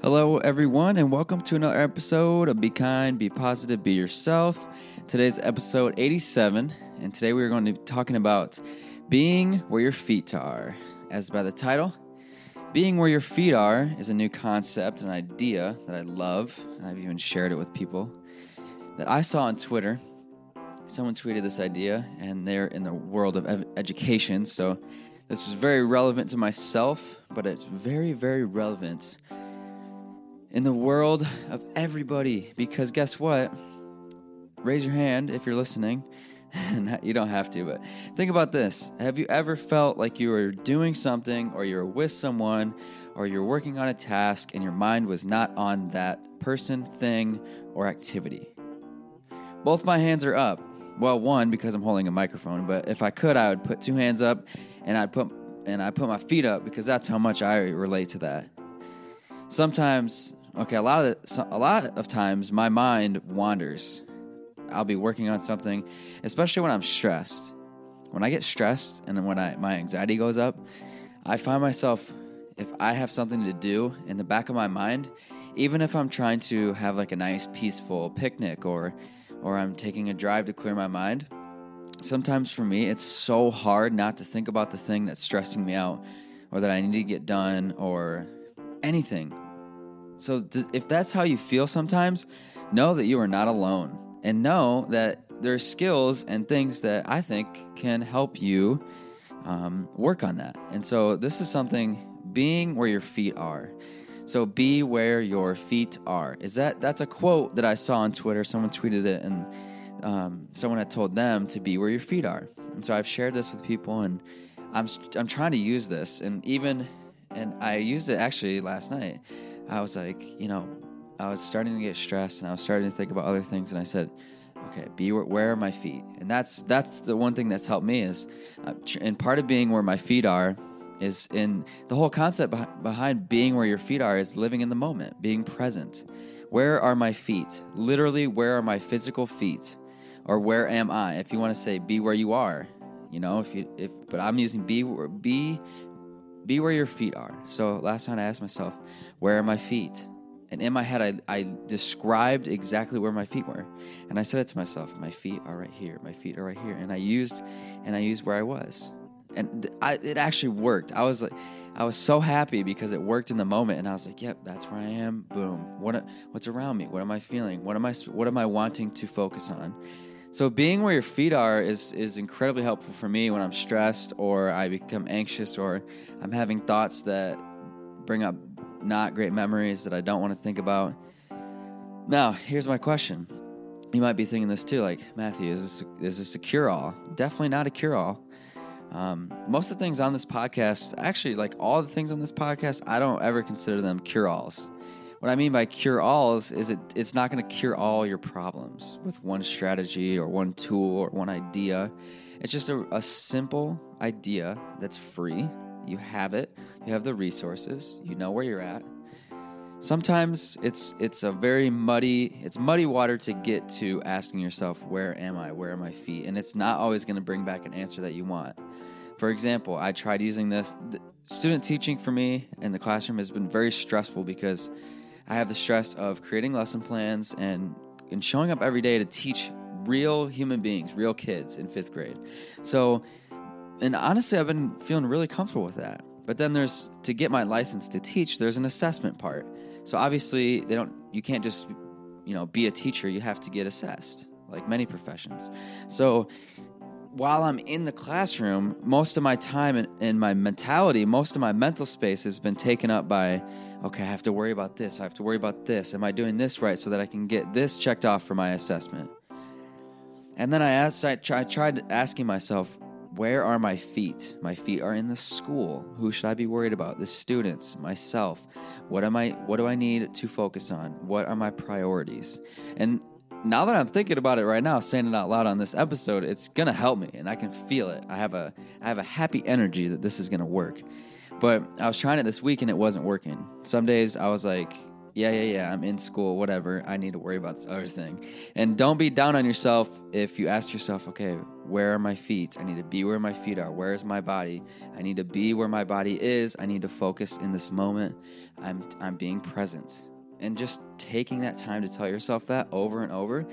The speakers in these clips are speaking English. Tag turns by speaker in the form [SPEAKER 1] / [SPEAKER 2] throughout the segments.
[SPEAKER 1] Hello, everyone, and welcome to another episode of Be Kind, Be Positive, Be Yourself. Today's episode 87, and today we are going to be talking about being where your feet are. As by the title, being where your feet are is a new concept, an idea that I love, and I've even shared it with people that I saw on Twitter. Someone tweeted this idea, and they're in the world of ev- education, so this was very relevant to myself, but it's very, very relevant in the world of everybody because guess what? Raise your hand if you're listening. you don't have to, but think about this. Have you ever felt like you were doing something or you were with someone or you're working on a task and your mind was not on that person, thing, or activity? Both my hands are up. Well, one because I'm holding a microphone, but if I could, I would put two hands up and I'd put and I put my feet up because that's how much I relate to that. Sometimes Okay, a lot of a lot of times my mind wanders. I'll be working on something, especially when I'm stressed. When I get stressed and when I my anxiety goes up, I find myself if I have something to do in the back of my mind, even if I'm trying to have like a nice peaceful picnic or or I'm taking a drive to clear my mind, sometimes for me it's so hard not to think about the thing that's stressing me out or that I need to get done or anything so if that's how you feel sometimes, know that you are not alone and know that there are skills and things that I think can help you um, work on that. And so this is something being where your feet are. So be where your feet are. Is that that's a quote that I saw on Twitter? Someone tweeted it, and um, someone had told them to be where your feet are. And so I've shared this with people, and I'm I'm trying to use this, and even and I used it actually last night. I was like, you know, I was starting to get stressed and I was starting to think about other things, and I said, okay, be where, are my feet? And that's that's the one thing that's helped me is, uh, and part of being where my feet are is in the whole concept behind being where your feet are is living in the moment, being present. Where are my feet? Literally, where are my physical feet? Or where am I? If you want to say be where you are, you know, if you if but I'm using be be be where your feet are. So last night I asked myself, where are my feet? And in my head, I, I described exactly where my feet were. And I said it to myself, my feet are right here. My feet are right here. And I used, and I used where I was. And th- I, it actually worked. I was like, I was so happy because it worked in the moment. And I was like, yep, that's where I am. Boom. What, what's around me? What am I feeling? What am I, what am I wanting to focus on? So being where your feet are is is incredibly helpful for me when I'm stressed or I become anxious or I'm having thoughts that bring up not great memories that I don't want to think about. Now, here's my question. You might be thinking this too, like Matthew, is this is this a cure all? Definitely not a cure all. Um, most of the things on this podcast, actually, like all the things on this podcast, I don't ever consider them cure alls. What I mean by cure alls is it it's not going to cure all your problems with one strategy or one tool or one idea. It's just a, a simple idea that's free. You have it. You have the resources. You know where you're at. Sometimes it's it's a very muddy it's muddy water to get to asking yourself where am I? Where are my feet? And it's not always going to bring back an answer that you want. For example, I tried using this. Student teaching for me in the classroom has been very stressful because I have the stress of creating lesson plans and and showing up every day to teach real human beings, real kids in fifth grade. So, and honestly, I've been feeling really comfortable with that. But then there's to get my license to teach, there's an assessment part. So obviously, they don't. You can't just, you know, be a teacher. You have to get assessed, like many professions. So while I'm in the classroom, most of my time and, my mentality, most of my mental space has been taken up by, okay, I have to worry about this. I have to worry about this. Am I doing this right so that I can get this checked off for my assessment? And then I asked, I, try, I tried asking myself, where are my feet? My feet are in the school. Who should I be worried about? The students, myself. What am I? What do I need to focus on? What are my priorities? And now that I'm thinking about it right now, saying it out loud on this episode, it's gonna help me, and I can feel it. I have a I have a happy energy that this is gonna work. But I was trying it this week and it wasn't working. Some days I was like, Yeah, yeah, yeah. I'm in school, whatever. I need to worry about this other thing. And don't be down on yourself if you ask yourself, okay, where are my feet? I need to be where my feet are. Where is my body? I need to be where my body is. I need to focus in this moment. I'm I'm being present. And just taking that time to tell yourself that over and over.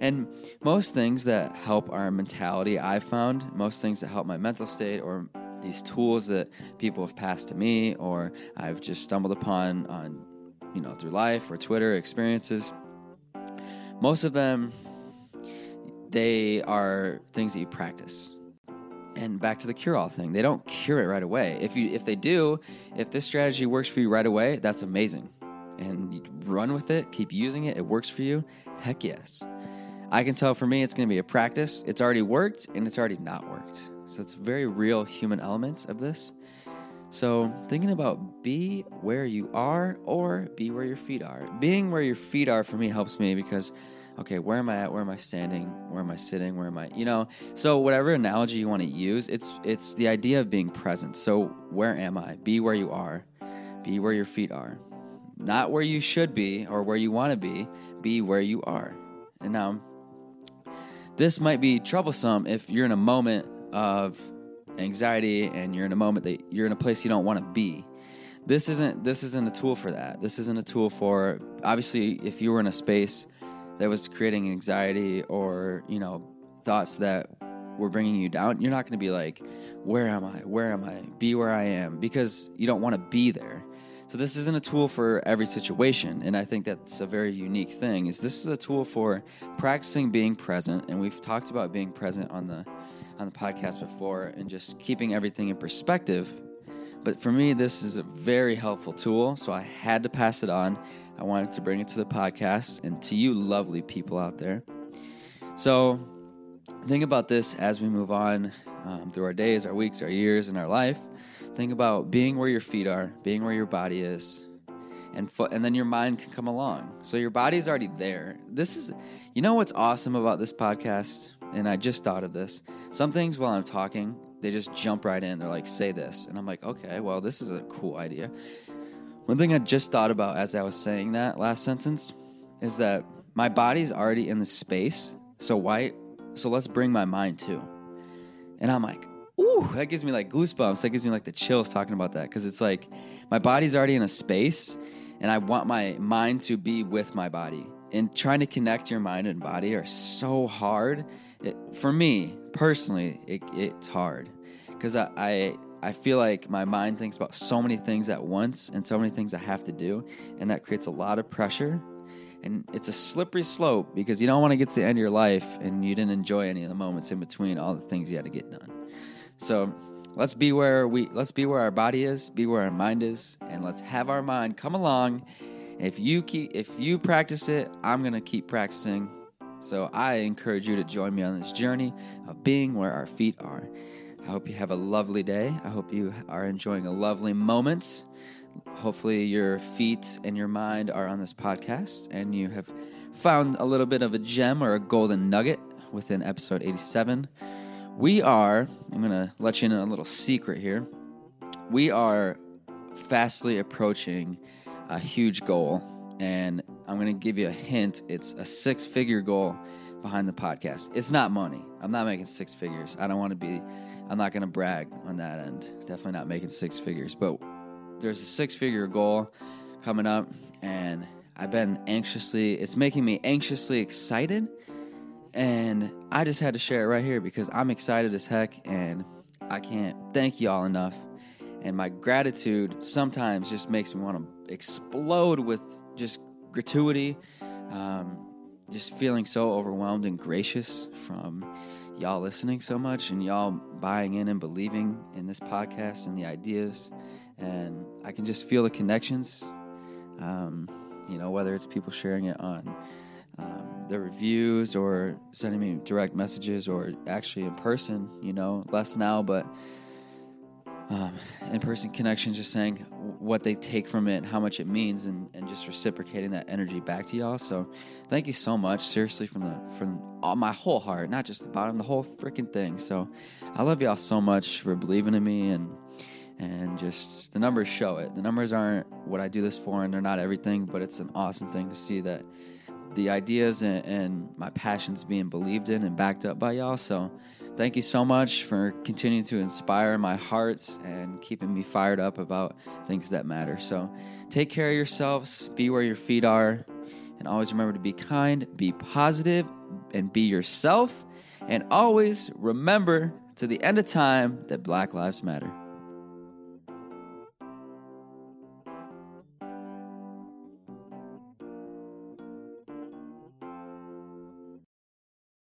[SPEAKER 1] And most things that help our mentality, I've found, most things that help my mental state or these tools that people have passed to me or I've just stumbled upon on you know through life or Twitter experiences most of them they are things that you practice. And back to the cure all thing they don't cure it right away. If you if they do if this strategy works for you right away that's amazing and run with it keep using it it works for you heck yes i can tell for me it's going to be a practice it's already worked and it's already not worked so it's very real human elements of this. So thinking about be where you are or be where your feet are. Being where your feet are for me helps me because okay, where am I at? Where am I standing? Where am I sitting? Where am I? You know, so whatever analogy you want to use, it's it's the idea of being present. So where am I? Be where you are. Be where your feet are. Not where you should be or where you want to be. Be where you are. And now this might be troublesome if you're in a moment of anxiety and you're in a moment that you're in a place you don't want to be. This isn't this isn't a tool for that. This isn't a tool for obviously if you were in a space that was creating anxiety or you know thoughts that were bringing you down you're not going to be like where am i? Where am i? Be where i am. Because you don't want to be there so this isn't a tool for every situation and i think that's a very unique thing is this is a tool for practicing being present and we've talked about being present on the on the podcast before and just keeping everything in perspective. But for me, this is a very helpful tool, so I had to pass it on. I wanted to bring it to the podcast and to you, lovely people out there. So, think about this as we move on um, through our days, our weeks, our years, and our life. Think about being where your feet are, being where your body is, and fo- and then your mind can come along. So your body's already there. This is, you know, what's awesome about this podcast and I just thought of this. Some things while I'm talking, they just jump right in. They're like, say this. And I'm like, okay, well, this is a cool idea. One thing I just thought about as I was saying that last sentence is that my body's already in the space. So why? So let's bring my mind too. And I'm like, ooh, that gives me like goosebumps. That gives me like the chills talking about that because it's like my body's already in a space and I want my mind to be with my body. And trying to connect your mind and body are so hard it, for me personally, it, it's hard because I, I I feel like my mind thinks about so many things at once and so many things I have to do, and that creates a lot of pressure. And it's a slippery slope because you don't want to get to the end of your life and you didn't enjoy any of the moments in between all the things you had to get done. So let's be where we let's be where our body is, be where our mind is, and let's have our mind come along. If you keep if you practice it, I'm gonna keep practicing so I encourage you to join me on this journey of being where our feet are. I hope you have a lovely day. I hope you are enjoying a lovely moment. Hopefully, your feet and your mind are on this podcast and you have found a little bit of a gem or a golden nugget within episode 87. We are, I'm going to let you in on a little secret here. We are fastly approaching a huge goal and I'm going to give you a hint. It's a six figure goal behind the podcast. It's not money. I'm not making six figures. I don't want to be, I'm not going to brag on that end. Definitely not making six figures. But there's a six figure goal coming up, and I've been anxiously, it's making me anxiously excited. And I just had to share it right here because I'm excited as heck, and I can't thank you all enough. And my gratitude sometimes just makes me want to explode with just gratuity, um, just feeling so overwhelmed and gracious from y'all listening so much and y'all buying in and believing in this podcast and the ideas. And I can just feel the connections, um, you know, whether it's people sharing it on the reviews or sending me direct messages or actually in person, you know, less now, but um, in-person connection just saying what they take from it how much it means and, and just reciprocating that energy back to y'all so thank you so much seriously from the from all my whole heart not just the bottom the whole freaking thing so i love y'all so much for believing in me and and just the numbers show it. The numbers aren't what I do this for, and they're not everything, but it's an awesome thing to see that the ideas and, and my passions being believed in and backed up by y'all. So, thank you so much for continuing to inspire my hearts and keeping me fired up about things that matter. So, take care of yourselves, be where your feet are, and always remember to be kind, be positive, and be yourself. And always remember to the end of time that Black Lives Matter.